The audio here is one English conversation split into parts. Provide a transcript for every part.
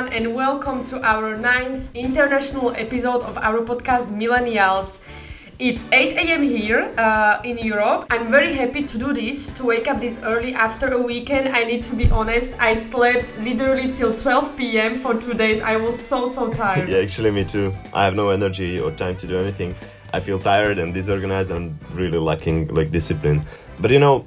everyone, and welcome to our ninth international episode of our podcast Millennials. It's 8 a.m. here uh, in Europe. I'm very happy to do this, to wake up this early after a weekend. I need to be honest, I slept literally till 12 p.m. for two days. I was so, so tired. yeah, actually, me too. I have no energy or time to do anything. I feel tired and disorganized and really lacking like discipline. But you know,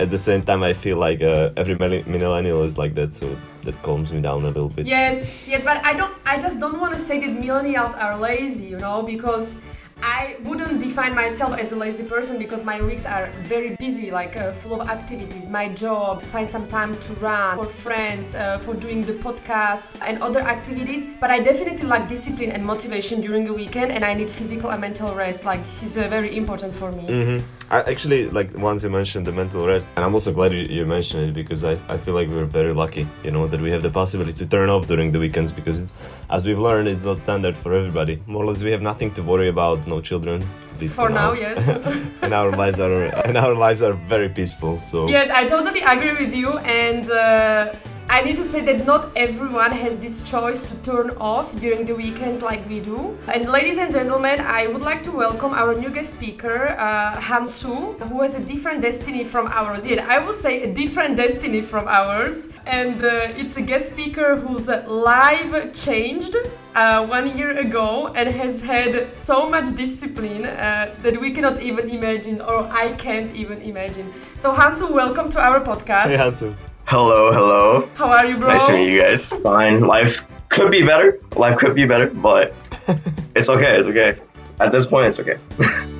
at the same time, I feel like uh, every millennial is like that, so that calms me down a little bit. Yes, yes, but I don't. I just don't want to say that millennials are lazy, you know, because I wouldn't define myself as a lazy person because my weeks are very busy, like uh, full of activities. My job, find some time to run for friends, uh, for doing the podcast and other activities. But I definitely lack discipline and motivation during the weekend, and I need physical and mental rest. Like this is uh, very important for me. Mm-hmm. I actually like once you mentioned the mental rest, and I'm also glad you, you mentioned it because I, I feel like we're very lucky, you know, that we have the possibility to turn off during the weekends because as we've learned, it's not standard for everybody. More or less, we have nothing to worry about, no children. For, for now, now yes. and our lives are and our lives are very peaceful. So yes, I totally agree with you, and. Uh, I need to say that not everyone has this choice to turn off during the weekends like we do. And ladies and gentlemen, I would like to welcome our new guest speaker, uh, Hansu, who has a different destiny from ours. Yeah, I will say a different destiny from ours. And uh, it's a guest speaker whose life changed uh, one year ago and has had so much discipline uh, that we cannot even imagine, or I can't even imagine. So, Hansu, welcome to our podcast. Hey, Hansu. Hello, hello. How are you, bro? Nice to meet you guys. Fine. Life could be better. Life could be better, but it's okay. It's okay. At this point, it's okay.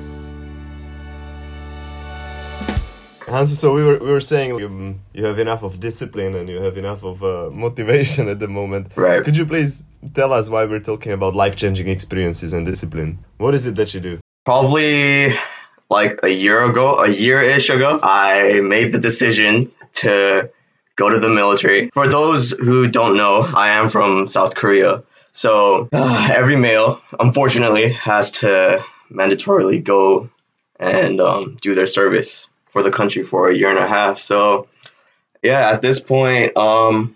Hans, so we were we were saying um, you have enough of discipline and you have enough of uh, motivation at the moment. Right. Could you please tell us why we're talking about life changing experiences and discipline? What is it that you do? Probably like a year ago, a year ish ago, I made the decision to go to the military. For those who don't know, I am from South Korea. So uh, every male, unfortunately, has to mandatorily go and um, do their service for the country for a year and a half. So yeah, at this point, um,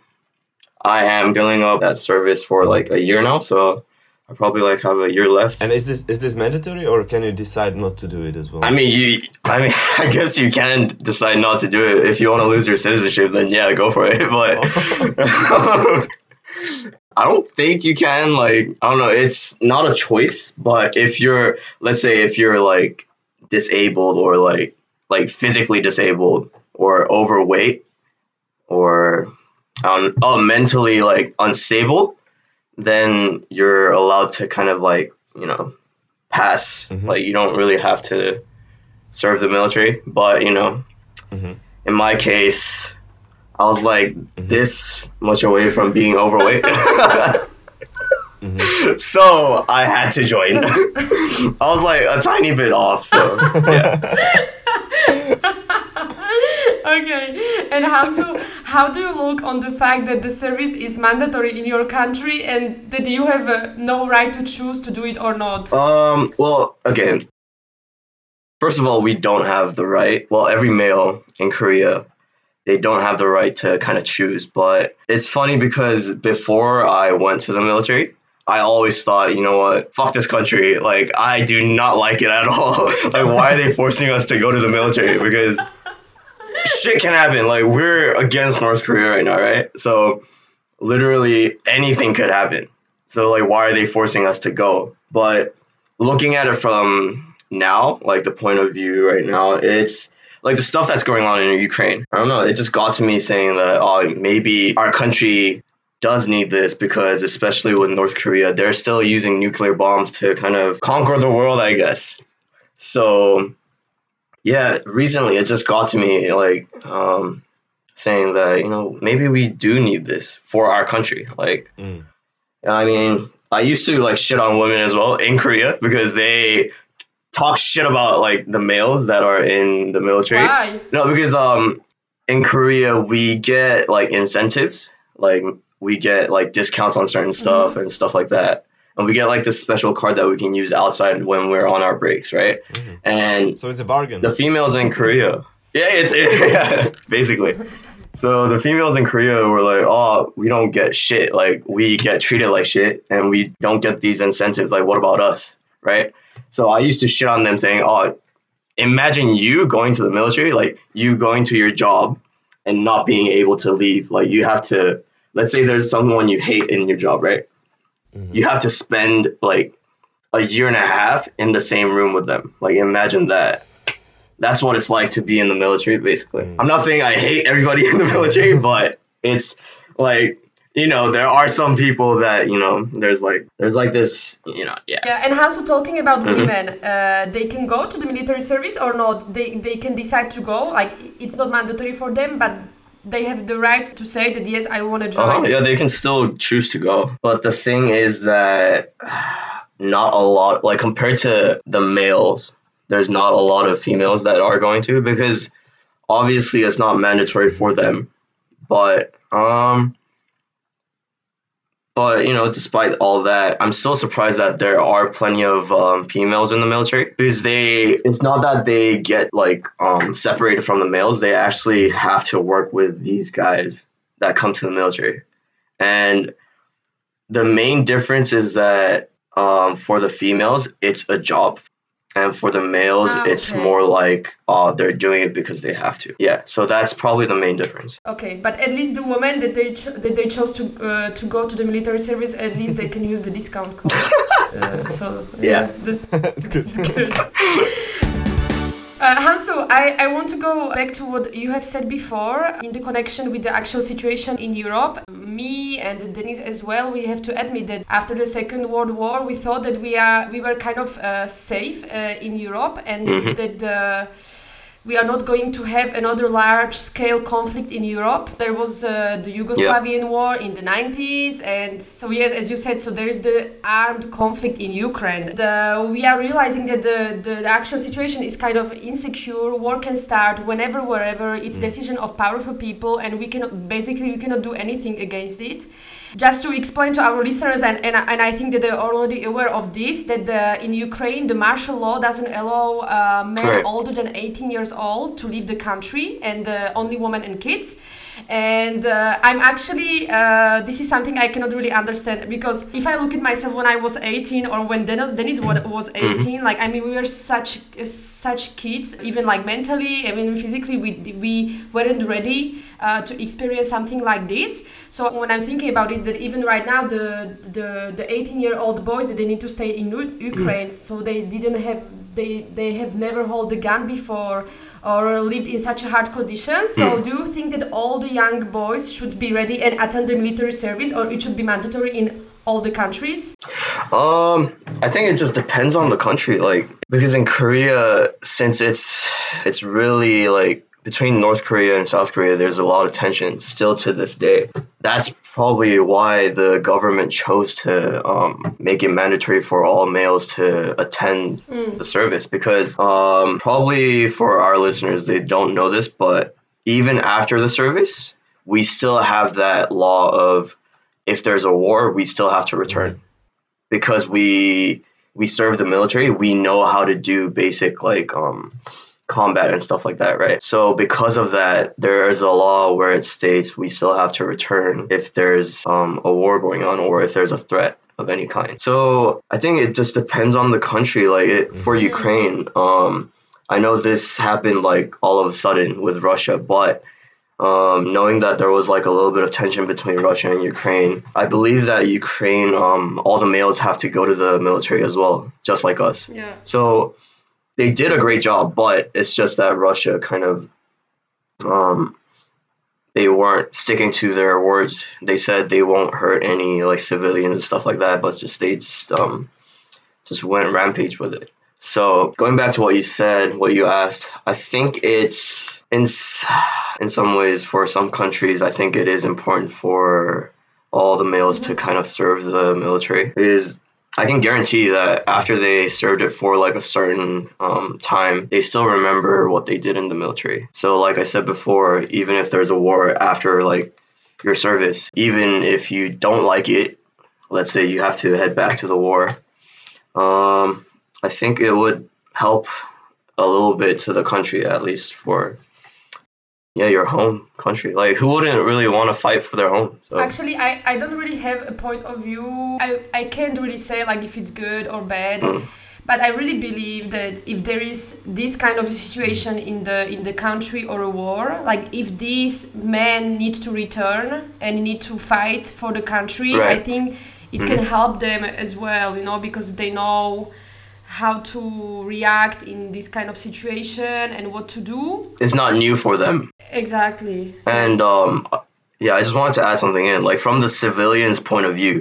I am filling up that service for like a year now. So I probably like have a year left. And is this is this mandatory or can you decide not to do it as well? I mean, you. I mean, I guess you can decide not to do it if you want to lose your citizenship. Then yeah, go for it. But I don't think you can. Like, I don't know. It's not a choice. But if you're, let's say, if you're like disabled or like like physically disabled or overweight or um, oh, mentally like unstable then you're allowed to kind of like you know pass mm-hmm. like you don't really have to serve the military but you know mm-hmm. in my case i was like mm-hmm. this much away from being overweight mm-hmm. so i had to join i was like a tiny bit off so yeah okay and how so how do you look on the fact that the service is mandatory in your country and that you have uh, no right to choose to do it or not um well again first of all we don't have the right well every male in korea they don't have the right to kind of choose but it's funny because before i went to the military I always thought, you know what, fuck this country. Like, I do not like it at all. like, why are they forcing us to go to the military? Because shit can happen. Like we're against North Korea right now, right? So literally anything could happen. So like why are they forcing us to go? But looking at it from now, like the point of view right now, it's like the stuff that's going on in Ukraine. I don't know, it just got to me saying that oh maybe our country does need this because especially with North Korea, they're still using nuclear bombs to kind of conquer the world, I guess. So yeah, recently it just got to me like um, saying that you know maybe we do need this for our country. Like, mm. I mean, I used to like shit on women as well in Korea because they talk shit about like the males that are in the military. Why? No, because um in Korea we get like incentives, like we get like discounts on certain stuff mm-hmm. and stuff like that and we get like this special card that we can use outside when we're on our breaks, right? Mm-hmm. And so it's a bargain. The females in Korea, yeah, it's it, yeah, basically. So the females in Korea were like, "Oh, we don't get shit. Like we get treated like shit, and we don't get these incentives. Like, what about us, right?" So I used to shit on them, saying, "Oh, imagine you going to the military, like you going to your job, and not being able to leave. Like you have to, let's say there's someone you hate in your job, right? You have to spend like a year and a half in the same room with them. Like imagine that." That's what it's like to be in the military, basically. I'm not saying I hate everybody in the military, but it's like you know there are some people that you know there's like there's like this you know yeah Yeah, and also talking about Mm-hmm. women, uh, they can go to the military service or not. They they can decide to go. Like it's not mandatory for them, but they have the right to say that yes, I want to join. Uh-huh, yeah, they can still choose to go. But the thing is that not a lot, like compared to the males, there's not a lot of females that are going to because obviously it's not mandatory for them. But um but you know, despite all that, I'm still surprised that there are plenty of um, females in the military because they. It's not that they get like um, separated from the males; they actually have to work with these guys that come to the military, and the main difference is that um, for the females, it's a job, and for the males, Ah, it's more like uh, they're doing it because they have to. Yeah, so that's probably the main difference. Okay, but at least the women that they cho- that they chose to uh, to go to the military service, at least they can use the discount code. uh, so Yeah. that- That's good. It's good. Uh, Hansu, I, I want to go back to what you have said before in the connection with the actual situation in Europe. Me and Denise as well, we have to admit that after the Second World War, we thought that we are we were kind of uh, safe uh, in Europe and that uh, we are not going to have another large scale conflict in Europe. There was uh, the Yugoslavian war in the 90s, and so, yes, as you said, so there is the armed conflict in Ukraine. The, we are realizing that the, the, the actual situation is kind of insecure. War can start whenever, wherever. It's decision of powerful people, and we cannot basically we cannot do anything against it just to explain to our listeners and, and, and i think that they're already aware of this that the, in ukraine the martial law doesn't allow uh, men Correct. older than 18 years old to leave the country and uh, only women and kids and uh, i'm actually uh, this is something i cannot really understand because if i look at myself when i was 18 or when dennis, dennis wa- was 18 like i mean we were such such kids even like mentally i mean physically we, we weren't ready uh, to experience something like this. So when i'm thinking about it that even right now the the the 18 year old boys that they need to stay in U- ukraine. So they didn't have they they have never held a gun before or lived in such a hard conditions so do you think that all the young boys should be ready and attend the military service or it should be mandatory in all the countries Um, I think it just depends on the country. Like because in Korea, since it's it's really like between North Korea and South Korea, there's a lot of tension still to this day. That's probably why the government chose to um, make it mandatory for all males to attend mm. the service. Because um, probably for our listeners, they don't know this, but even after the service, we still have that law of if there's a war, we still have to return because we we serve the military we know how to do basic like um combat and stuff like that right? So because of that there is a law where it states we still have to return if there's um, a war going on or if there's a threat of any kind. So i think it just depends on the country like it, for ukraine um i know this happened like all of a sudden with russia but um, knowing that there was like a little bit of tension between Russia and Ukraine, I believe that Ukraine, um, all the males have to go to the military as well, just like us. yeah. So they did a great job, but it's just that Russia kind of, um, they weren't sticking to their words. They said they won't hurt any like civilians and stuff like that, but just they just um, just went rampage with it. So going back to what you said, what you asked, I think it's in in some ways for some countries, I think it is important for all the males to kind of serve the military because I can guarantee that after they served it for like a certain um, time, they still remember what they did in the military. So, like I said before, even if there's a war after like your service, even if you don't like it, let's say you have to head back to the war, um, I think it would help a little bit to the country at least for yeah, your home country. Like, who wouldn't really want to fight for their home? So Actually, I, I don't really have a point of view. I, I can't really say like if it's good or bad. Hmm. But I really believe that if there is this kind of a situation in the in the country or a war, like if these men need to return and need to fight for the country, I think it hmm. can help them as well, you know, because they know how to react in this kind of situation and what to do. it's not new for them. Exactly. And Yes. um, yeah, I just wanted to add something in. Like from the civilian's point of view,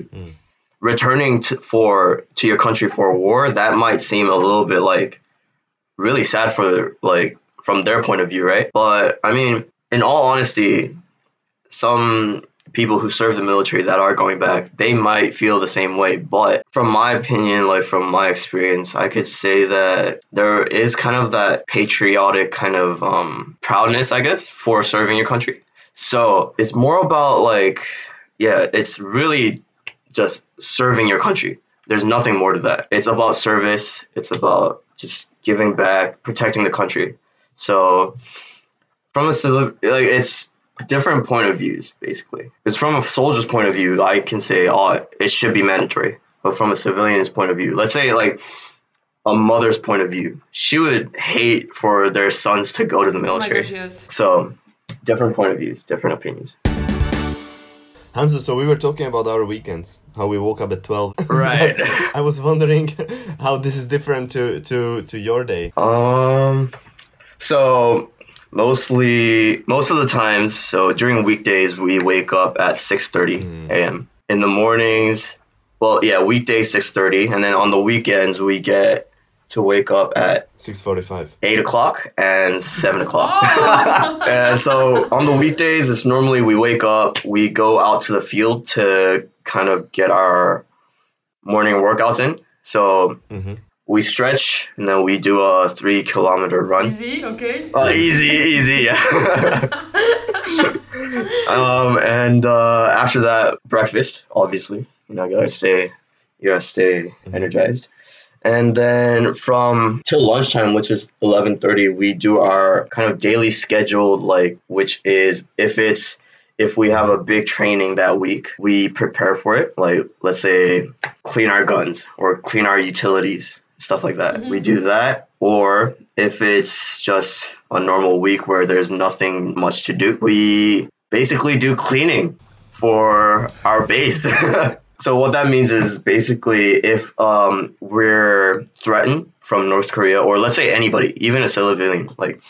returning to, for to your country for a war, that might seem a little bit like really sad for like from their point of view, right? But I mean, in all honesty, some people who serve the military that are going back, they might feel the same way. But from my opinion, like from my experience, I could say that there is kind of that patriotic kind of um, proudness, I guess, for serving your country. So it's more about like, yeah, it's really just serving your country. There's nothing more to that. It's about service. It's about just giving back, protecting the country. So from a like it's different point of views basically. Because from a soldier's point of view, I can say, oh, it should be mandatory. But from a civilian's point of view, let's say like a mother's point of view, she would hate for their sons to go to the oh military. gosh. So different point of views, different opinions. Hansu, so we were talking about our weekends, how we woke up at 12. Right. I was wondering how this is different to, to, to your day. Um, so mostly most of the times, so during weekdays we wake up at 6:30 a.m. In the mornings, well, yeah, weekdays 6:30, and then on the weekends we get to wake up at 6.45. eight o'clock and seven o'clock. and so on the weekdays, it's normally we wake up, we go out to the field to kind of get our morning workouts in. So Mhm. We stretch and then we do a three kilometer run. Easy, okay. Uh, easy, easy, yeah. um, and uh, after that, breakfast. Obviously, you know, you gotta stay, you gotta stay energized. And then from till lunchtime, which is eleven thirty, we do our kind of daily scheduled, like which is if it's if we have a big training that week, we prepare for it. Like let's say clean our guns or clean our utilities, stuff like that. We do that. Or if it's just a normal week where there's nothing much to do, we basically do cleaning for our base. so what that means is basically if um, we're threatened from North Korea or let's say anybody, even a civilian, like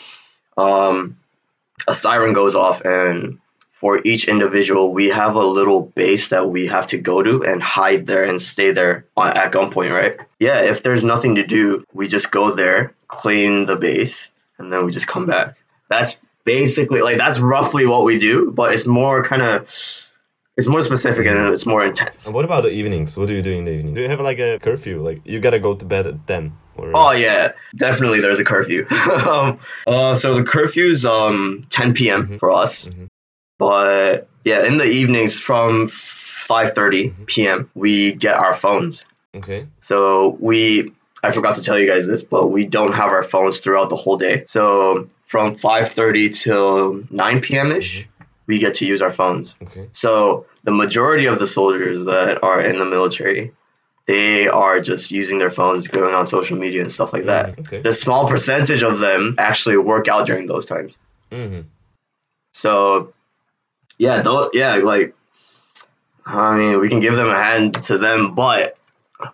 um, a siren goes off and for each individual, we have a little base that we have to go to and hide there and stay there on, at gunpoint, right? Yeah, if there's nothing to do, we just go there, clean the base, and then we just come back. That's basically like that's roughly what we do, but it's more kind of it's more specific and it's more intense. And what about the evenings? What do you do in the evening? Do you have like a curfew? Like you gotta go to bed at 10? Or... Oh yeah, definitely. There's a curfew. um, uh, so the curfew's um 10 p.m. for us, Mhm. But yeah, in the evenings from 5:30 p.m. we get our phones. Okay. So we, I forgot to tell you guys this, but we don't have our phones throughout the whole day. So from 5:30 till 9 p.m. ish, we get to use our phones. Okay. So the majority of the soldiers that are in the military, they are just using their phones, going on social media and stuff like that. Mm, okay. The small percentage of them actually work out during those times. hmm So, yeah, those, yeah, like, I mean, we can give them a hand to them, but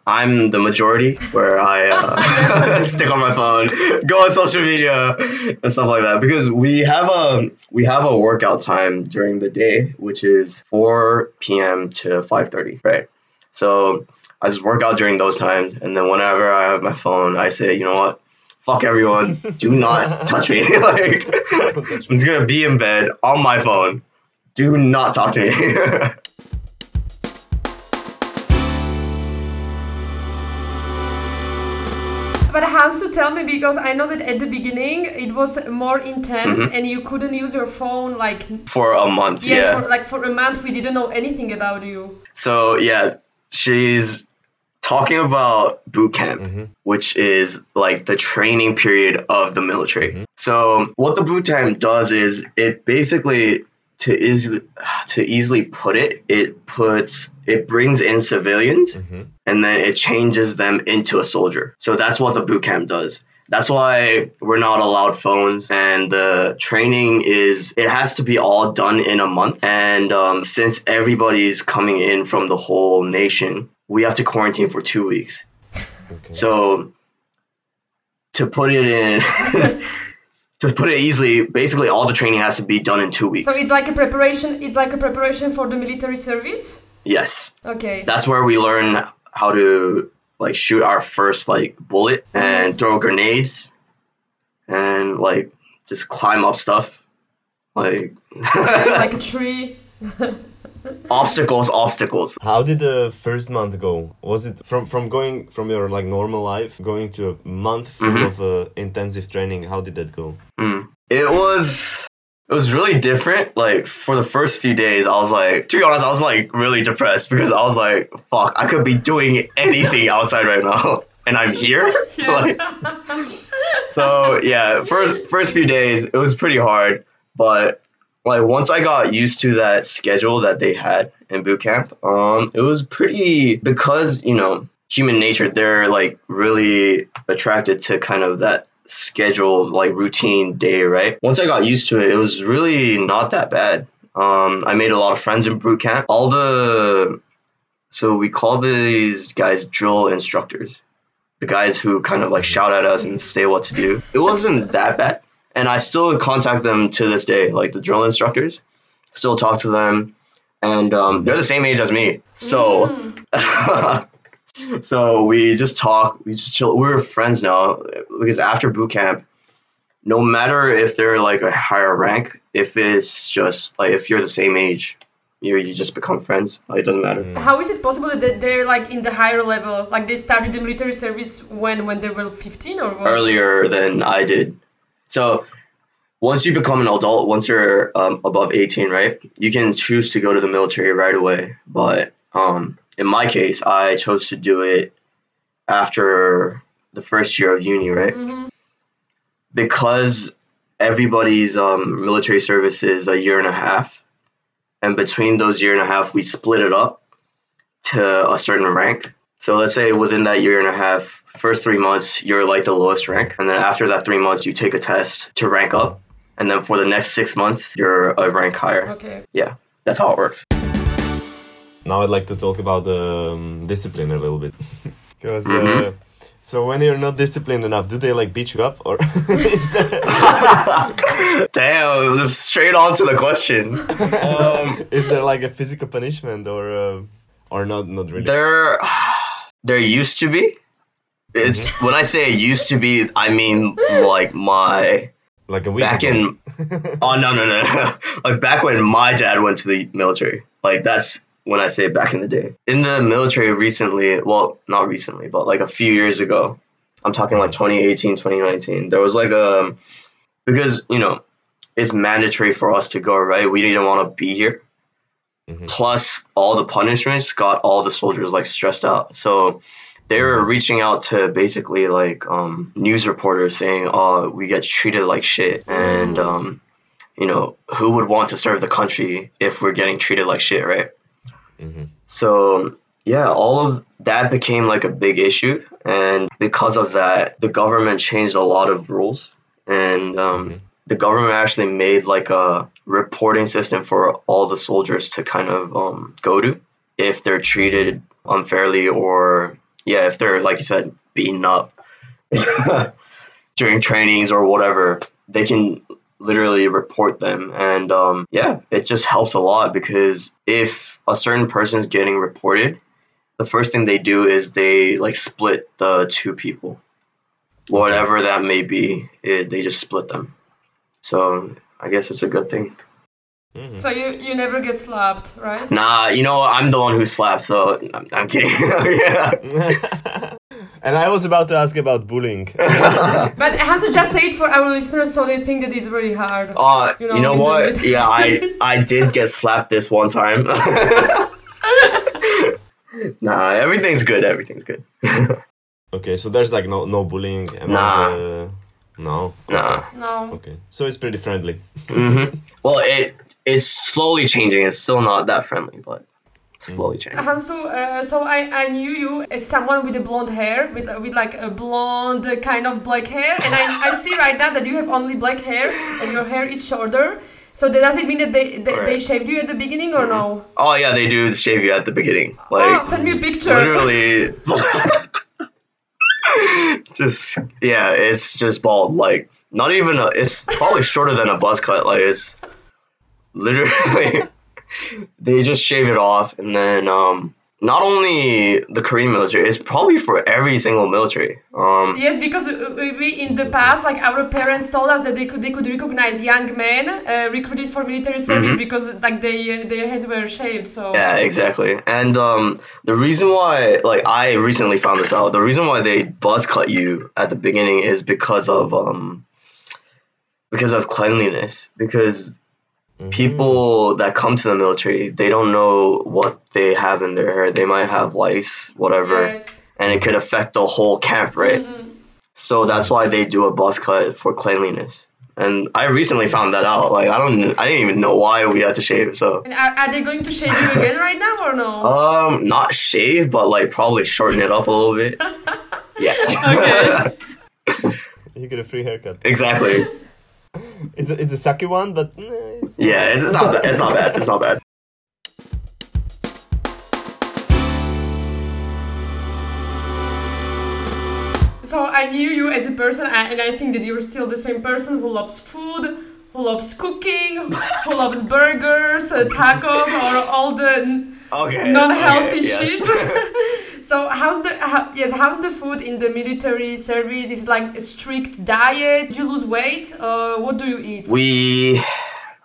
I'm the majority where I uh, stick on my phone, go on social media, and stuff like that. Because we have a we have a workout time during the day, which is 4 p.m. to 5:30, right? So I just work out during those times, and then whenever I have my phone, I say, you know what, fuck everyone, do not touch me. like, Don't I'm just gonna be in bed on my phone. Do not talk to me. But Hansu, tell me because I know that at the beginning it was more intense and you couldn't use your phone like For a month, yes Mm-hmm. yeah. for like for a month we didn't know anything about you. So yeah, she's talking about boot camp, Mhm. which is like the training period of the military. Mhm. So what the boot camp does is it basically to easily to easily put it, it puts it brings in civilians Mhm. and then it changes them into a soldier. So that's what the boot camp does. That's why we're not allowed phones, and the training is it has to be all done in a month. And um, since everybody's coming in from the whole nation, we have to quarantine for two weeks. Okay. So to put it in, to put it easily, basically all the training has to be done in two weeks. So it's like a preparation. It's like a preparation for the military service. yes, Okay. that's where we learn how to like shoot our first like bullet and throw grenades and like just climb up stuff like like a tree. obstacles obstacles How did the first month go? Was it from from going from your like normal life going to a month full Mhm. of uh, intensive training? How did that go? Mm. it was it was really different like for the first few days i was like to be honest i was like really depressed because i was like fuck i could be doing anything outside right now and i'm here like so yeah first first few days it was pretty hard but like once i got used to that schedule that they had in boot camp um it was pretty because you know human nature they're like really attracted to kind of that schedule like routine day right once i got used to it it was really not that bad um i made a lot of friends in boot camp all the so we call these guys drill instructors the guys who kind of like shout at us and say what to do. It wasn't that bad. And I still contact them to this day, like the drill instructors. Still talk to them. And um, they're the same age as me. So so we just talk, we just chill. We're friends now because after boot camp, no matter if they're like a higher rank, if it's just like if you're the same age, you you just become friends. Like, it doesn't matter. How is it possible that they're like in the higher level? Like they started the military service when when they were 15 or what? earlier than I did. So once you become an adult, once you're um, above 18, right, you can choose to go to the military right away. But um, in my case, I chose to do it after the first year of uni, right? Mm-hmm. Because everybody's um, military service is a year and a half. And between those year and a half, we split it up to a certain rank. So let's say within that year and a half, first three months, you're like the lowest rank. And then after that three months, you take a test to rank up. And then for the next six months, you're a rank higher. Okay. Yeah, that's how it works. Now I'd like to talk about um, discipline a little bit, because uh, Mhm. so when you're not disciplined enough, do they like beat you up or there, Damn, just straight on to the question. Um, is there like a physical punishment or uh, or not? Not really. There, there used to be. It's mm-hmm. when I say it used to be, I mean like my like a week back ago. in. Oh no no no! no. like back when my dad went to the military. Like that's when I say back in the day. In the military recently, well, not recently, but like a few years ago. I'm talking like mm-hmm. 2018, 2019. There was like a because you know it's mandatory for us to go right. We didn't want to be here. Mhm. Plus, all the punishments got all the soldiers like stressed out. So they were reaching out to basically like um, news reporters saying, "Oh, we get treated like shit," and um, you know, who would want to serve the country if we're getting treated like shit, right? Mhm. So yeah, all of that became like a big issue, and because of that, the government changed a lot of rules, and um, Mhm. The government actually made like a reporting system for all the soldiers to kind of um, go to if they're treated unfairly or yeah, if they're like you said beaten up during trainings or whatever, they can literally report them. And um, yeah it just helps a lot because if a certain person is getting reported the first thing they do is they like split the two people. Whatever that may be it, they just split them so i guess it's a good thing Mhm. So you you never get slapped, right? nah you know i'm the one who slaps so i'm, I'm kidding and I was about to ask about bullying. But have to just say it for our listeners so they think that it's very hard. uh, You you know, know, in the what yeah i i did get slapped this one time Nah, everything's good. Everything's good. Okay, so there's like no no bullying among Nah. the- no. nah. No. Okay, so it's pretty friendly. hmm Well, it it's slowly changing. It's still not that friendly, but slowly changing. Hansu, uh, so I, I knew you as someone with a blonde hair, with, with like a blonde uh, kind of black hair, and I, I see right now that you have only black hair and your hair is shorter. So that does it mean that they, they, they shaved you at the beginning or no? Oh yeah, they do shave you at the beginning. oh, Like send me a picture. literally. just yeah, it's just bald. Like not even a. It's probably shorter than a buzz cut. Like it's literally. they just shave it off, and then um, not only the Korean military, it's probably for every single military. Um, Yes, because we, we in the past, like our parents told us that they could they could recognize young men uh, recruited for military service because like they uh, their heads were shaved. So Mm-hmm. Yeah, exactly. And um, the reason why, like, I recently found this out. The reason why they buzz cut you at the beginning is because of um, because of cleanliness. Because Mhm. people that come to the military, they don't know what they have in their hair. They might have lice, whatever, yes. and it could affect the whole camp, right? Mhm. So that's why they do a buzz cut for cleanliness. And I recently found that out. Like, I don't, I didn't even know why we had to shave. So. And are, are they going to shave you again right now or no? Um, not shave, but like probably shorten it up a little bit. Yeah. Okay. You get a free haircut. exactly. It's a, it's a sucky one, but eh, it's Yeah, it's, it's not bad. It's not bad. It's not bad. So I knew you as a person, and I think that you're still the same person who loves food, who loves cooking, who loves burgers, uh, tacos, or all the Okay. non-healthy okay, yes. shit. so how's the how, yes? How's the food in the military service? Is it like a strict diet? Do you lose weight? Uh, what do you eat? we,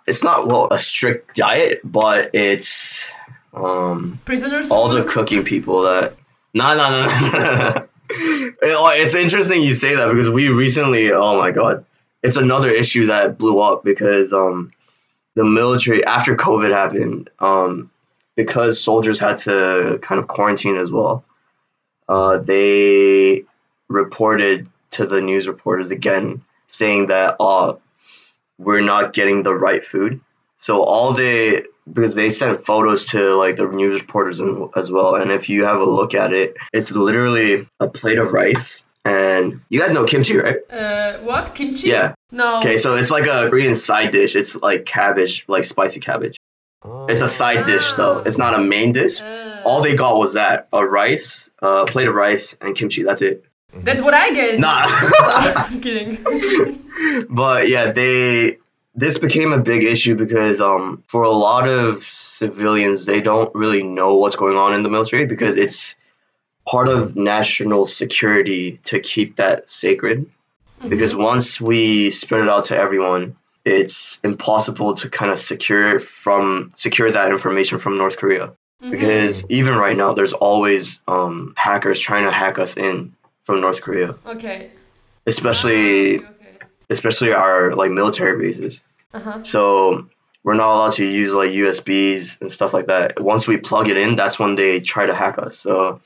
it's not well a strict diet, but it's um Prisoners all food? the cooking people that. No, no, no, no, no. It- It's interesting you say that because we recently, oh my god, it's another issue that blew up because um, the military after COVID happened, um, because soldiers had to kind of quarantine as well. Uh, they reported to the news reporters again saying that uh, we're not getting the right food. So all they because they sent photos to like the news reporters as well. And if you have a look at it, it's literally a plate of rice. And you guys know kimchi, right? Uh, what kimchi? Yeah. No. Okay, so it's like a Korean side dish. It's like cabbage, like spicy cabbage. Oh. It's a side dish though. It's not a main dish. Uh, All they got was that a rice, a plate of rice, and kimchi. That's it. that's what I get. Nah. I'm kidding. but yeah, they this became a big issue because um for a lot of civilians they don't really know what's going on in the military because it's part of national security to keep that sacred because once we spread it out to everyone it's impossible to kind of secure from secure that information from North Korea because even right now there's always um hackers trying to hack us in from North Korea Okay. especially Okay, okay. especially our like military bases. Uh-huh. So we're not allowed to use like USBs and stuff like that. Once we plug it in, that's when they try to hack us. So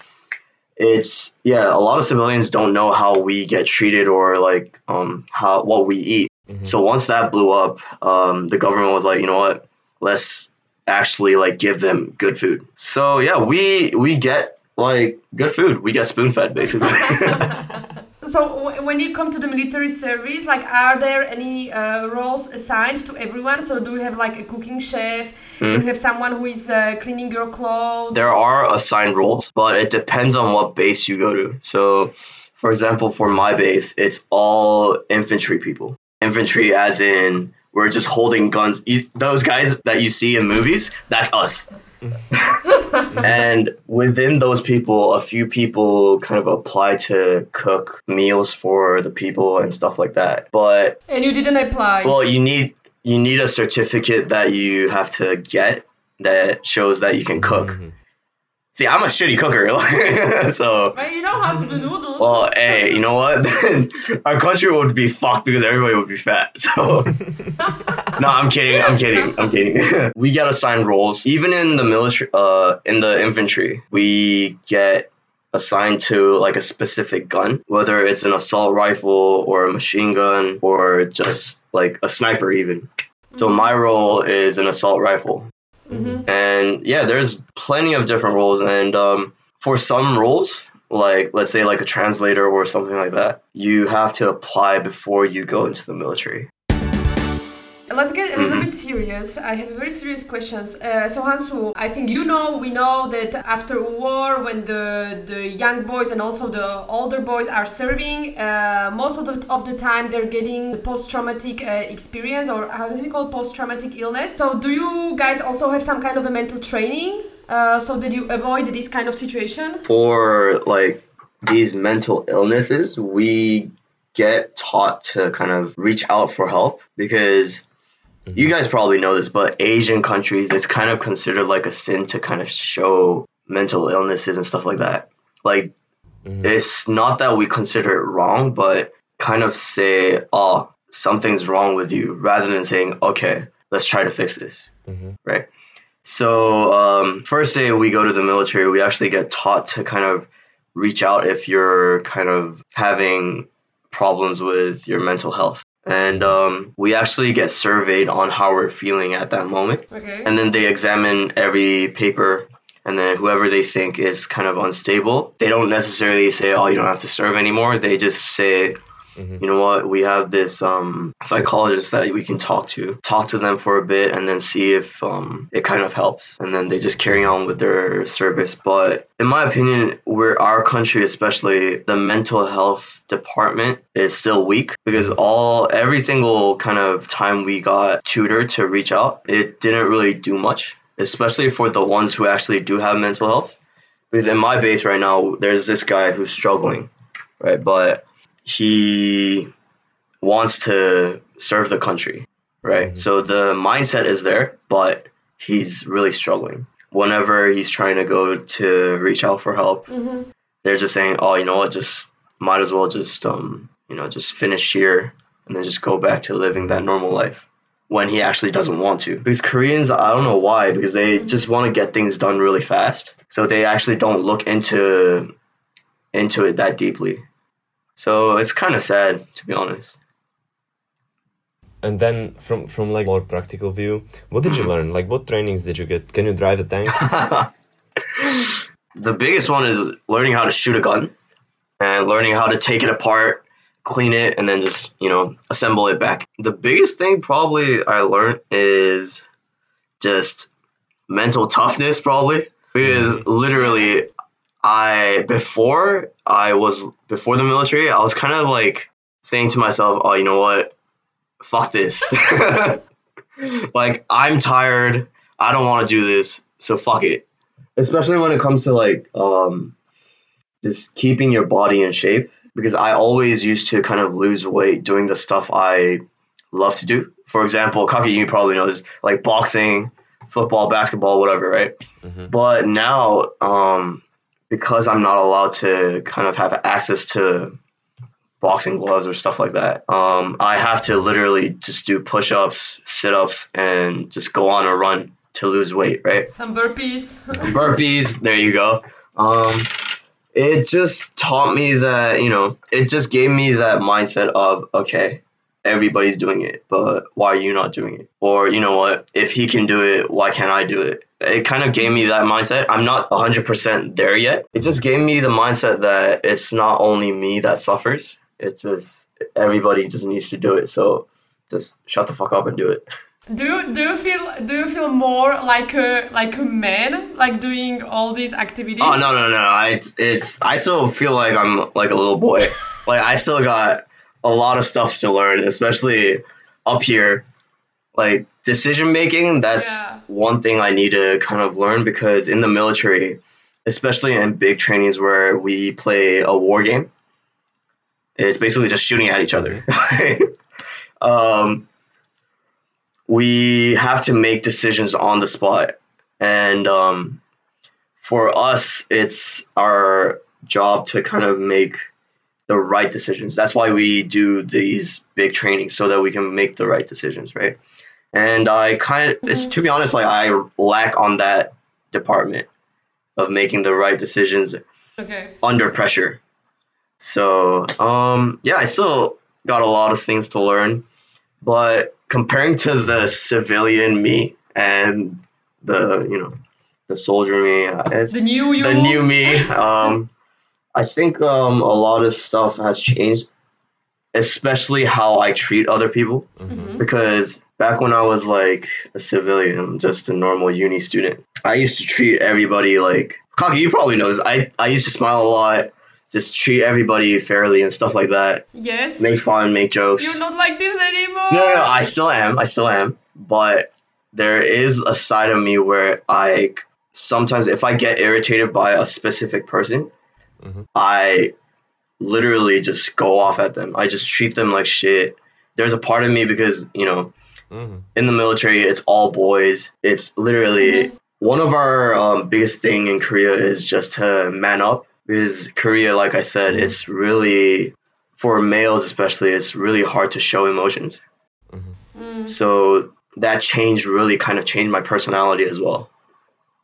it's yeah, a lot of civilians don't know how we get treated or like um how what we eat. Mhm. So once that blew up, um the government was like, you know what, let's actually like give them good food. So yeah, we we get like good food. We get spoon fed basically. So w- when you come to the military service, like, are there any uh, roles assigned to everyone? So do you have like a cooking chef? Do you have someone who is uh, cleaning your clothes? Hmm. There are assigned roles, but it depends on what base you go to. So, for example, for my base, it's all infantry people. Infantry, as in, we're just holding guns. Those guys that you see in movies, that's us. and within those people, a few people kind of apply to cook meals for the people and stuff like that. But and you didn't apply. well, you need you need a certificate that you have to get that shows that you can cook. Mhm. See, I'm a shitty cooker, so. Right, you know how to do noodles. Well, hey, you know what? Then our country would be fucked because everybody would be fat. So, no, I'm kidding. I'm kidding. I'm kidding. we get assigned roles, even in the military, uh, in the infantry. We get assigned to like a specific gun, whether it's an assault rifle or a machine gun or just like a sniper, even. So my role is an assault rifle. Mhm. And yeah, there's plenty of different roles. And um, for some roles, like let's say like a translator or something like that, you have to apply before you go into the military. Let's get a little bit serious. I have very serious questions. Uh, so Hansu, I think you know, we know that after war, when the, the young boys and also the older boys are serving, uh, most of the, of the time they're getting post-traumatic uh, experience or how do you call post-traumatic illness. So do you guys also have some kind of a mental training uh, so that you avoid this kind of situation? For like these mental illnesses, we get taught to kind of reach out for help because Mm-hmm. you guys probably know this, but Asian countries, it's kind of considered like a sin to kind of show mental illnesses and stuff like that. Like, mm-hmm. it's not that we consider it wrong, but kind of say, oh, something's wrong with you, rather than saying, okay, let's try to fix this. Mm-hmm. Right? So, um, first day we go to the military, we actually get taught to kind of reach out if you're kind of having problems with your mental health. And um, we actually get surveyed on how we're feeling at that moment. Okay. And then they examine every paper. And then whoever they think is kind of unstable, they don't necessarily say, oh, you don't have to serve anymore. They just say, you know what, we have this um, psychologist that we can talk to. Talk to them for a bit and then see if um, it kind of helps. And then they just carry on with their service. But in my opinion, we're our country, especially the mental health department, is still weak because all every single kind of time we got tutored to reach out, it didn't really do much, especially for the ones who actually do have mental health. Because in my base right now, there's this guy who's struggling, right? But he wants to serve the country, right? So the mindset is there, but he's really struggling. Whenever he's trying to go to reach out for help, Mhm. they're just saying, "Oh, you know what? Just might as well just um, you know, just finish here and then just go back to living that normal life." When he actually doesn't want to. Because Koreans, I don't know why, because they just want to get things done really fast. So they actually don't look into into it that deeply. So it's kind of sad, to be honest. And then from from like more practical view, what did you mm-hmm. learn? Like what trainings did you get? Can you drive a tank? the biggest one is learning how to shoot a gun and learning how to take it apart, clean it, and then just, you know, assemble it back. The biggest thing probably I learned is just mental toughness, probably. Because mm-hmm. literally, I, before I was, before the military, I was kind of like saying to myself, oh, you know what? Fuck this. like, I'm tired. I don't want to do this. So fuck it especially when it comes to like um just keeping your body in shape because I always used to kind of lose weight doing the stuff I love to do. For example, Kaki, you probably know this, like boxing, football, basketball, whatever, right? But now, um, because I'm not allowed to kind of have access to boxing gloves or stuff like that, um, I have to literally just do push-ups, sit-ups, and just go on a run to lose weight, right? Some burpees. burpees. There you go. Um, it just taught me that you know, it just gave me that mindset of okay, everybody's doing it, but why are you not doing it? Or you know what, if he can do it, why can't I do it? It kind of gave me that mindset. I'm not 100% there yet. It just gave me the mindset that it's not only me that suffers. It's just everybody just needs to do it. So just shut the fuck up and do it. Do you do you feel do you feel more like a like a man like doing all these activities? Oh no no no! I, it's it's I still feel like I'm like a little boy. like I still got a lot of stuff to learn, especially up here. Like decision making, that's Yeah. one thing I need to kind of learn because in the military, especially in big trainings where we play a war game, it's basically just shooting at each other. um, we have to make decisions on the spot, and um, for us, it's our job to kind of make the right decisions. That's why we do these big trainings so that we can make the right decisions, right? And I kind of, it's to be honest, like I lack on that department of making the right decisions Okay. under pressure. So, um, yeah, I still got a lot of things to learn, but comparing to the civilian me and the, you know, the soldier me, uh, it's The new you. the new me. Um, I think um, a lot of stuff has changed, especially how I treat other people. Mhm. Because back when I was like a civilian, just a normal uni student, I used to treat everybody like Kaki. You probably know this. I I used to smile a lot, just treat everybody fairly and stuff like that. Yes. Make fun, make jokes. You're not like this anymore. No, no, no, I still am. I still am. But there is a side of me where I sometimes, if I get irritated by a specific person, Mhm. I literally just go off at them. I just treat them like shit. There's a part of me because, you know, hmm in the military, it's all boys. It's literally one of our um, biggest thing in Korea is just to man up. Because Korea, like I said, Mhm. it's really for males especially, it's really hard to show emotions. Mm. So that change really kind of changed my personality as well.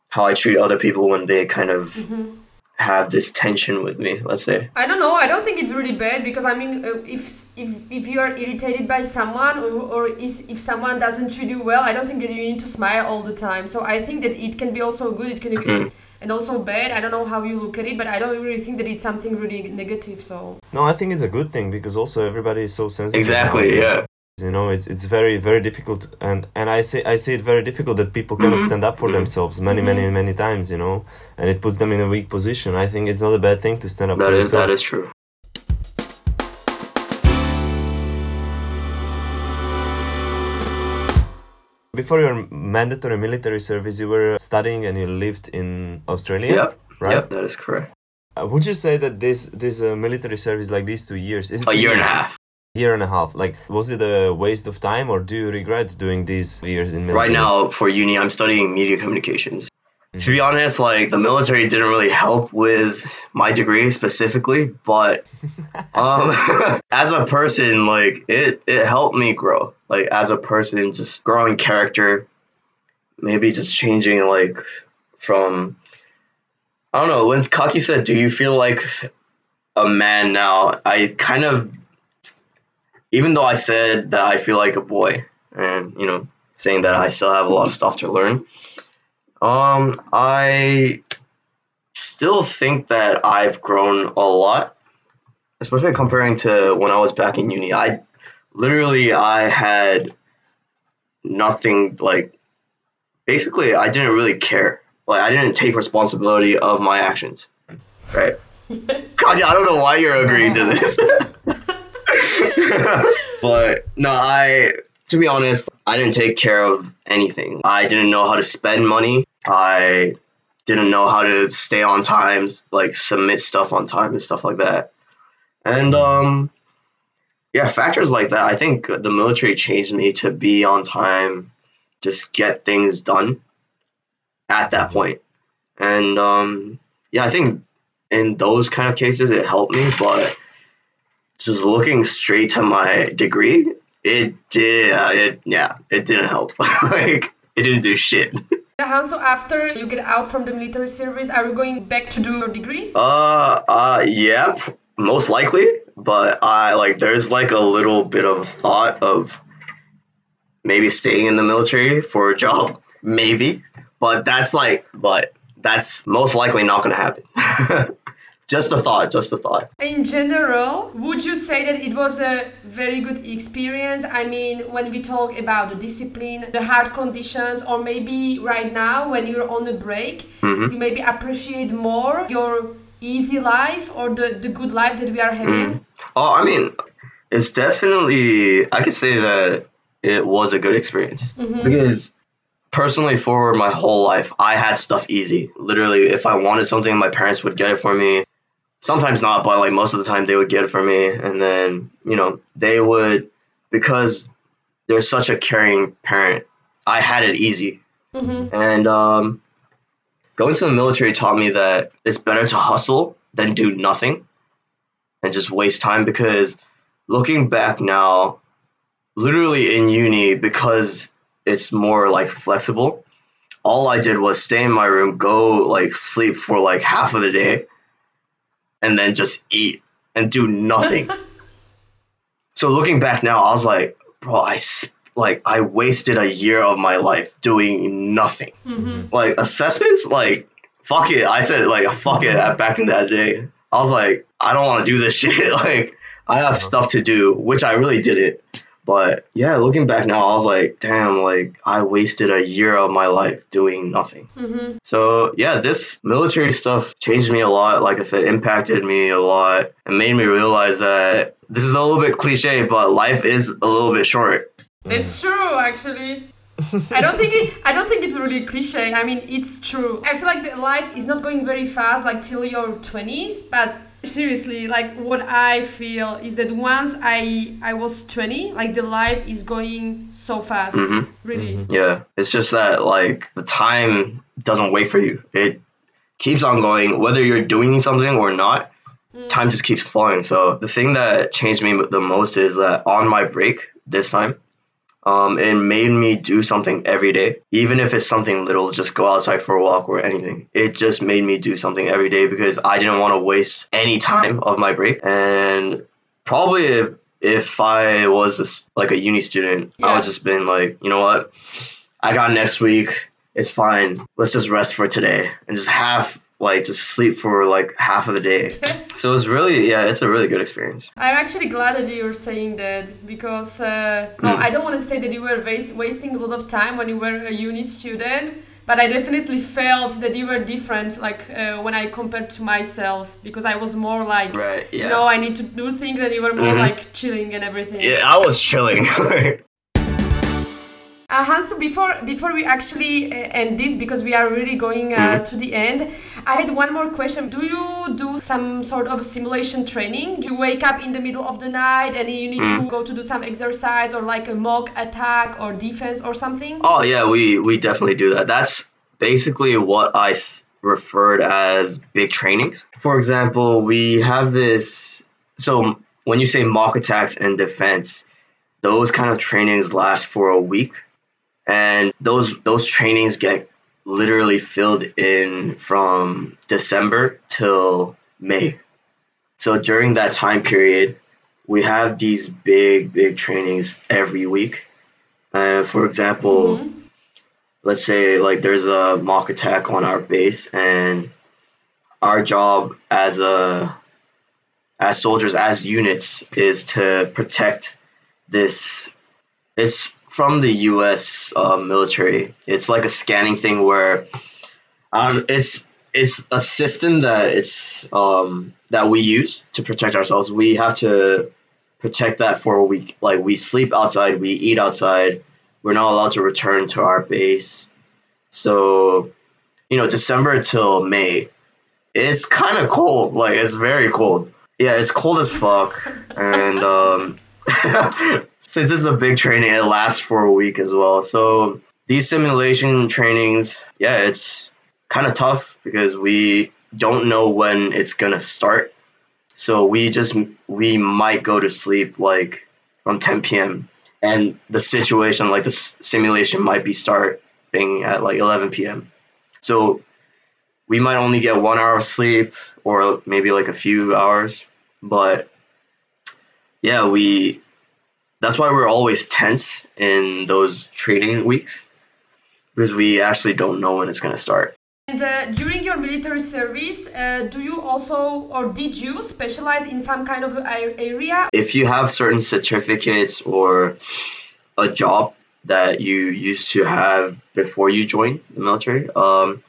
How I treat other people when they kind of Mhm. Have this tension with me, let's say. I don't know. I don't think it's really bad because I mean, uh, if if if you are irritated by someone or, or is, if someone doesn't treat you well, I don't think that you need to smile all the time. So I think that it can be also good. It can be Mhm. and also bad. I don't know how you look at it, but I don't really think that it's something really negative. So No, I think it's a good thing because also everybody is so sensitive. Exactly, yeah. You know, it's it's very very difficult, and and I say I see it very difficult that people cannot Mhm. stand up for Mhm. themselves many many many times. You know, and it puts them in a weak position. I think it's not a bad thing to stand up That for is yourself. that is true. Before your mandatory military service, you were studying and you lived in Australia. Yep. Right. Yep, that is correct. Uh, would you say that this this uh, military service like these two years is A year and a half. Year and a half. Like, was it a waste of time, or do you regret doing these years in military? Right now for uni I'm studying media communications. To Mm-hmm. be honest, like the military didn't really help with my degree specifically, but um, as a person, like it it helped me grow. Like as a person, just growing character, maybe just changing like from I don't know. When Kaki said, "Do you feel like a man now?" I kind of, even though I said that I feel like a boy, and you know, saying that I still have a lot of stuff to learn. Um, I still think that I've grown a lot, especially comparing to when I was back in uni. I literally I had nothing like basically I didn't really care. Like I didn't take responsibility of my actions. Right? God, I don't know why you're agreeing to this. but no, I to be honest, I didn't take care of anything. I didn't know how to spend money. I didn't know how to stay on times, like submit stuff on time and stuff like that. And um yeah, factors like that. I think the military changed me to be on time, just get things done at that point. And um yeah, I think in those kind of cases it helped me, but just looking straight to my degree, it did uh, it yeah, it didn't help. like it didn't do shit. Han, so after you get out from the military service, are you going back to do your degree? Uh, uh, yep, most likely. But I like, there's like a little bit of thought of maybe staying in the military for a job, maybe. But that's like, but that's most likely not gonna happen. Just a thought, just a thought. In general, would you say that it was a very good experience? I mean, when we talk about the discipline, the hard conditions, or maybe right now when you're on a break, Mhm. you maybe appreciate more your easy life or the, the good life that we are having? Oh, I mean, it's definitely. I could say that it was a good experience because personally, for my whole life, I had stuff easy. Literally, if I wanted something, my parents would get it for me. Sometimes not, but like most of the time, they would get it for me, and then you know they would because they're such a caring parent. I had it easy, Mm-hmm. and um, going to the military taught me that it's better to hustle than do nothing and just waste time because looking back now, literally in uni, because it's more like flexible, all I did was stay in my room, go like sleep for like half of the day, and then just eat and do nothing. so looking back now, I was like, bro, I like I wasted a year of my life doing nothing. Mm-hmm. Like assessments, like fuck it. I said like fuck it back in that day. I was like, I don't want to do this shit. like I have stuff to do, which I really didn't. But yeah, looking back now, I was like, damn, like I wasted a year of my life doing nothing. Mm-hmm. So yeah, this military stuff changed me a lot. Like I said, impacted me a lot and made me realize that this is a little bit cliche, but life is a little bit short. It's true, actually. I don't think it. I don't think it's really cliche. I mean, it's true. I feel like the life is not going very fast, like till your twenties. But seriously, like what I feel is that once I I was twenty, like the life is going so fast. Mhm. Really. Yeah, it's just that like the time doesn't wait for you. It keeps on going, whether you're doing something or not. mm. Time just keeps flowing. So the thing that changed me the most is that on my break this time, um, it made me do something every day, even if it's something little. Just go outside for a walk or anything. It just made me do something every day because I didn't want to waste any time of my break. And probably if if I was a like a uni student, I would just been like, you know what, I got next week. It's fine. Let's just rest for today and just have like just sleep for like half of the day. Yes. So it's really yeah, it's a really good experience. I'm actually glad that you're saying that because uh, no, I don't want to say that you were was- wasting a lot of time when you were a uni student, but I definitely felt that you were different, like uh, when I compared to myself, because I was more like, Right, you yeah. know, I need to do things, and you were more Mhm. like chilling and everything. Yeah, I was chilling. Uh, Hansu, before before we actually uh, end this, because we are really going uh, Mm-hmm. to the end, I had one more question. Do you do some sort of simulation training? Do You wake up in the middle of the night and you need to go to do some exercise or like a mock attack or defense or something? oh yeah, we we definitely do that. That's basically what I s- referred as big trainings. For example, we have this. So when you say mock attacks and defense, those kind of trainings last for a week, and those those trainings get literally filled in from December till May. So during that time period, we have these big big trainings every week. Uh, for example, Mhm. let's say like there's a mock attack on our base and our job as a as soldiers as units is to protect this it's from the US uh, military it's like a scanning thing where um, it's it's a system that it's um, that we use to protect ourselves we have to protect that for a week like we sleep outside we eat outside we're not allowed to return to our base. So, you know, December till May, it's kind of cold. Like it's very cold. Yeah, it's cold as fuck. and um, since it's a big training, it lasts for a week as well. So these simulation trainings, yeah, it's kind of tough because we don't know when it's gonna start. So we just we might go to sleep like from 10 p.m and the situation like the simulation might be starting at like 11 p.m so we might only get one hour of sleep or maybe like a few hours but yeah we that's why we're always tense in those training weeks because we actually don't know when it's going to start And uh, during your military service, uh, do you also or did you specialize in some kind of area? if you have certain certificates or a job that you used to have before you joined the military, um,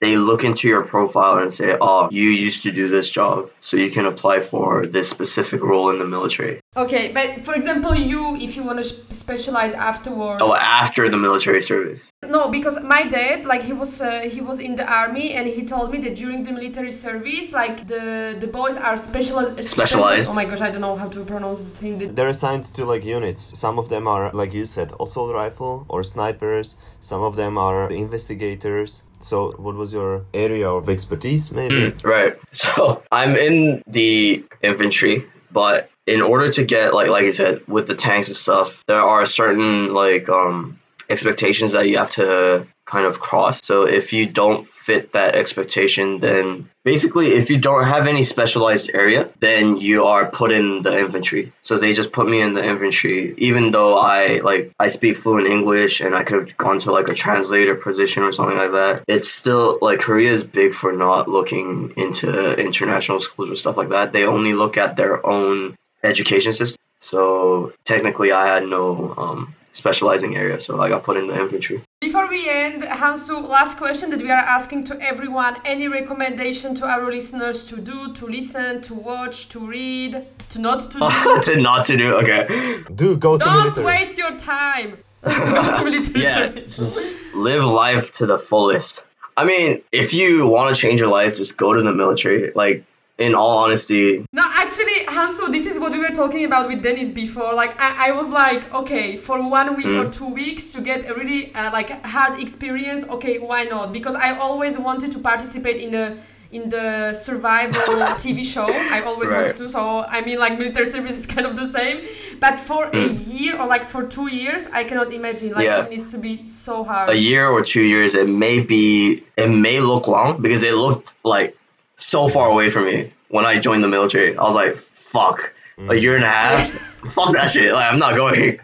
they look into your profile and say, "Oh, you used to do this job, so you can apply for this specific role in the military." Okay, but for example, you, if you want to specialize afterwards. Oh, after the military service. No, because my dad, like he was, uh, he was in the army, and he told me that during the military service, like the the boys are specialized. Specialized. oh my gosh, I don't know how to pronounce the thing. That, They're assigned to like units. Some of them are, like you said, assault rifle or snipers. Some of them are investigators. So, what was your area of expertise, maybe? Mm, right. So I'm in the infantry, but in order to get like like I said with the tanks and stuff, there are certain like um expectations that you have to kind of cross. So if you don't fit that expectation, then basically if you don't have any specialized area, then you are put in the infantry. So they just put me in the infantry, even though I like I speak fluent English and I could have gone to like a translator position or something like that. It's still like Korea is big for not looking into international schools or stuff like that. They only look at their own education system. So technically, I had no um, specializing area, so I got put in the infantry. Before we end, Hansu, last question that we are asking to everyone any recommendation to our listeners to do, to listen, to watch, to read, to not to do? to not to do, okay. Do go to Don't military. waste your time. Go to military Yeah, service. just live life to the fullest. I mean, if you want to change your life, just go to the military. Like, in all honesty, No, actually, Hansu, this is what we were talking about with Dennis before. Like, I, I was like, okay, for one week or two weeks to get a really uh, like hard experience. Okay, why not? Because I always wanted to participate in the in the survival TV show. I always wanted to. So I mean, like military service is kind of the same. But for a year or like for two years, I cannot imagine. Like Yeah. it needs to be so hard. a year or two years, it may be, it may look long because it looked like so far away from me when I joined the military. I was like, fuck, a year and a half? fuck that shit. Like, I'm not going.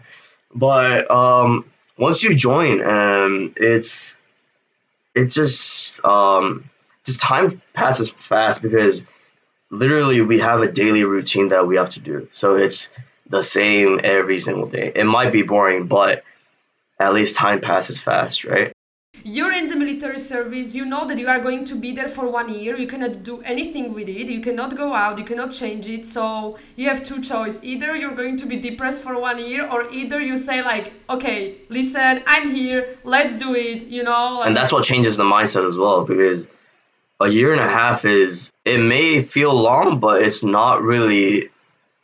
But um, once you join, um, it's, it just, um, just time passes fast because literally we have a daily routine that we have to do. So it's the same every single day. It might be boring, but at least time passes fast, right? You're in the military service, you know that you are going to be there for one year, you cannot do anything with it, you cannot go out, you cannot change it. So you have two choices. Either you're going to be depressed for one year, or either you say, like, okay, listen, I'm here, let's do it, you know? And that's what changes the mindset as well because a year and a half is, it may feel long, but it's not really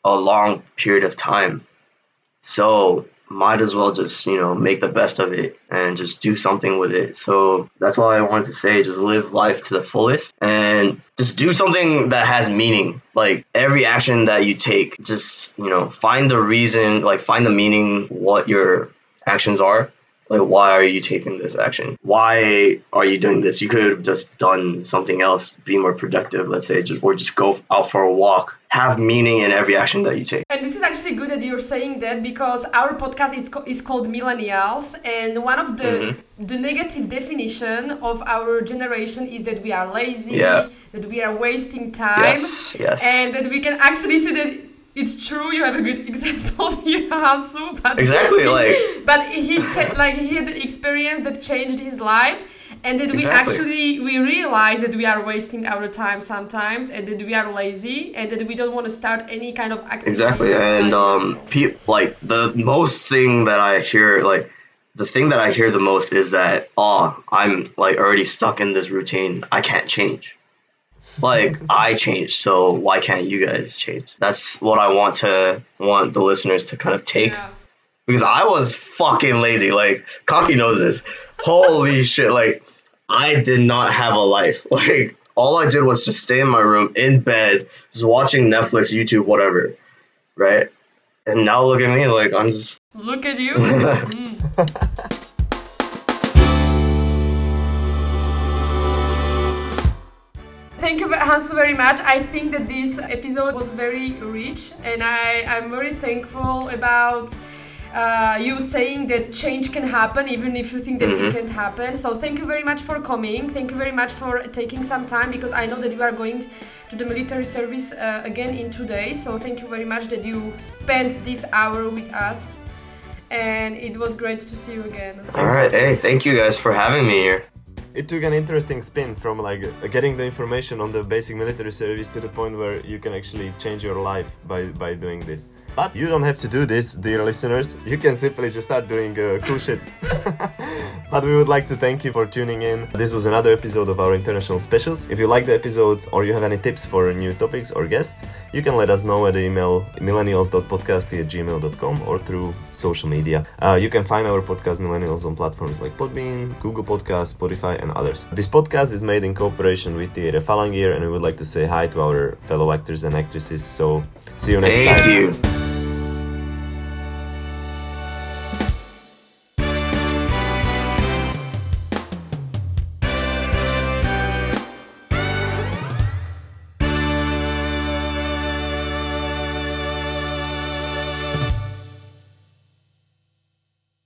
a long period of time. So might as well just, you know, make the best of it and just do something with it. So that's why I wanted to say just live life to the fullest and just do something that has meaning. Like every action that you take, just, you know, find the reason, like find the meaning what your actions are. Like why are you taking this action? Why are you doing this? You could have just done something else, be more productive, let's say, just or just go out for a walk. Have meaning in every action that you take. And this is actually good that you're saying that because our podcast is, co- is called Millennials, and one of the Mm-hmm. the negative definition of our generation is that we are lazy, Yeah. that we are wasting time, Yes, yes. and that we can actually see that it's true. You have a good example here, Hansu, but Exactly, like- but he cha- like he had the experience that changed his life. And that we actually we realize that we are wasting our time sometimes, and that we are lazy, and that we don't want to start any kind of activity. Exactly, and um, pe- like the most thing that I hear, like the thing that I hear the most is that, oh, I'm like already stuck in this routine. I can't change. Like I changed, so why can't you guys change? That's what I want to want the listeners to kind of take Yeah. because I was fucking lazy. Like Kaki knows this. Holy shit! Like I did not have a life. Like all I did was just stay in my room in bed, just watching Netflix, YouTube, whatever. Right? And now look at me. Like I'm just. Look at you. Mm. Thank you, Hansu, very much. I think that this episode was very rich, and I, I'm very thankful about uh, you saying that change can happen, even if you think that it can't happen. So, thank you very much for coming. Thank you very much for taking some time because I know that you are going to the military service uh, again in two days. So, thank you very much that you spent this hour with us and it was great to see you again. All right. Hey, thank you guys for having me here. It took an interesting spin from like uh, getting the information on the basic military service to the point where you can actually change your life by, by doing this. But you don't have to do this, dear listeners. You can simply just start doing uh, cool shit. But we would like to thank you for tuning in. This was another episode of our international specials. If you like the episode or you have any tips for new topics or guests, you can let us know at the email millennials.podcast at gmail.com or through social media. Uh, you can find our podcast Millennials on platforms like Podbean, Google Podcasts, Spotify, and others. This podcast is made in cooperation with Theatre Falangir, and we would like to say hi to our fellow actors and actresses. So, see you next Thank time. Thank you.